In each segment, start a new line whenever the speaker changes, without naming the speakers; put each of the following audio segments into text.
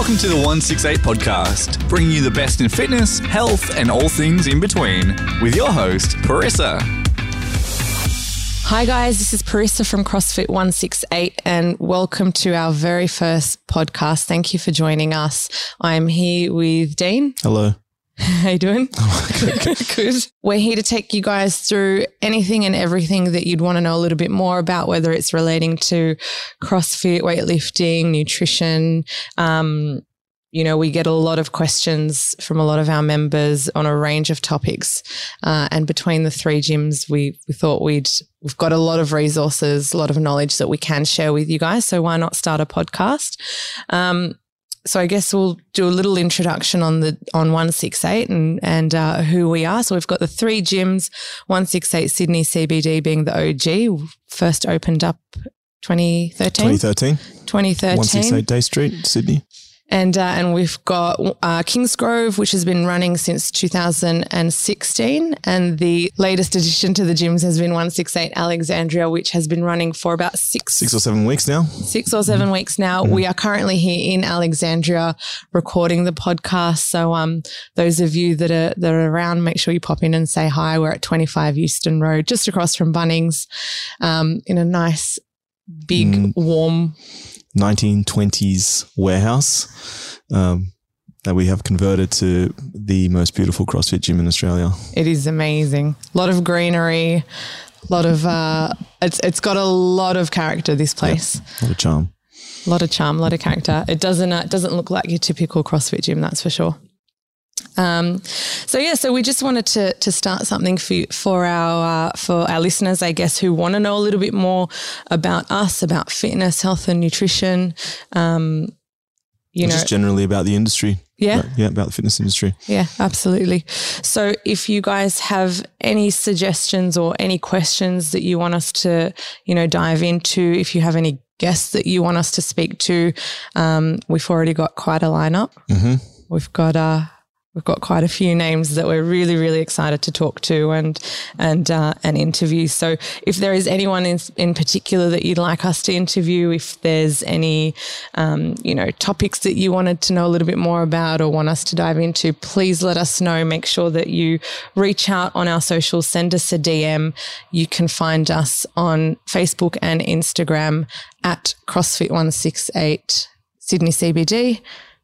Welcome to the 168 podcast, bringing you the best in fitness, health, and all things in between, with your host, Parissa.
Hi, guys. This is Parissa from CrossFit 168, and welcome to our very first podcast. Thank you for joining us. I'm here with Dean.
Hello.
How you doing? Good. We're here to take you guys through anything and everything that you'd want to know a little bit more about, whether it's relating to CrossFit, weightlifting, nutrition. Um, you know, we get a lot of questions from a lot of our members on a range of topics. Uh, and between the three gyms, we, we thought we'd, we've got a lot of resources, a lot of knowledge that we can share with you guys. So why not start a podcast? Um, so I guess we'll do a little introduction on the on 168 and and uh, who we are. So we've got the three gyms, 168 Sydney CBD being the OG, first opened up 2013.
2013.
2013.
168 Day Street, Sydney.
And uh, and we've got uh, Kingsgrove, which has been running since 2016, and the latest addition to the gyms has been 168 Alexandria, which has been running for about six
Six or seven weeks now.
six or 7 weeks now. We are currently here in Alexandria recording the podcast. So um, those of you that are that are around, make sure you pop in and say hi. We're at 25 Euston Road, just across from Bunnings, um, in a nice, big,
Mm.
warm
1920s warehouse um, that we have converted to the most beautiful CrossFit gym in Australia.
It is amazing. A lot of greenery, a lot of uh, it's it's got a lot of character. This place,
a charm.
a lot of charm, a lot of character. It doesn't uh, it doesn't look like your typical CrossFit gym, that's for sure. Um, so yeah, so we just wanted to to start something for for our uh, for our listeners, I guess, who want to know a little bit more about us, about fitness, health, and nutrition. Um, you know,
Just generally about the industry.
yeah.
Yeah, about the fitness industry.
Yeah, absolutely. So if you guys have any suggestions or any questions that you want us to, you know, dive into, if you have any guests that you want us to speak to, um, we've already got quite a lineup.
hmm
We've got uh We've got quite a few names that we're really, really excited to talk to and and uh, and interview. So, if there is anyone in, in particular that you'd like us to interview, if there's any, um, you know, topics that you wanted to know a little bit more about or want us to dive into, please let us know. Make sure that you reach out on our socials, send us a DM. You can find us on Facebook and Instagram at CrossFit One Six Eight Sydney CBD.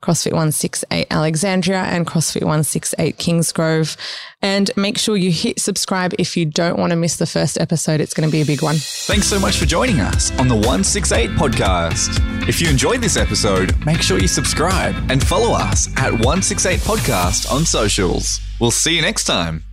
CrossFit 168 Alexandria and CrossFit 168 Kingsgrove. And make sure you hit subscribe if you don't want to miss the first episode. It's going to be a big one.
Thanks so much for joining us on the 168 podcast. If you enjoyed this episode, make sure you subscribe and follow us at 168 podcast on socials. We'll see you next time.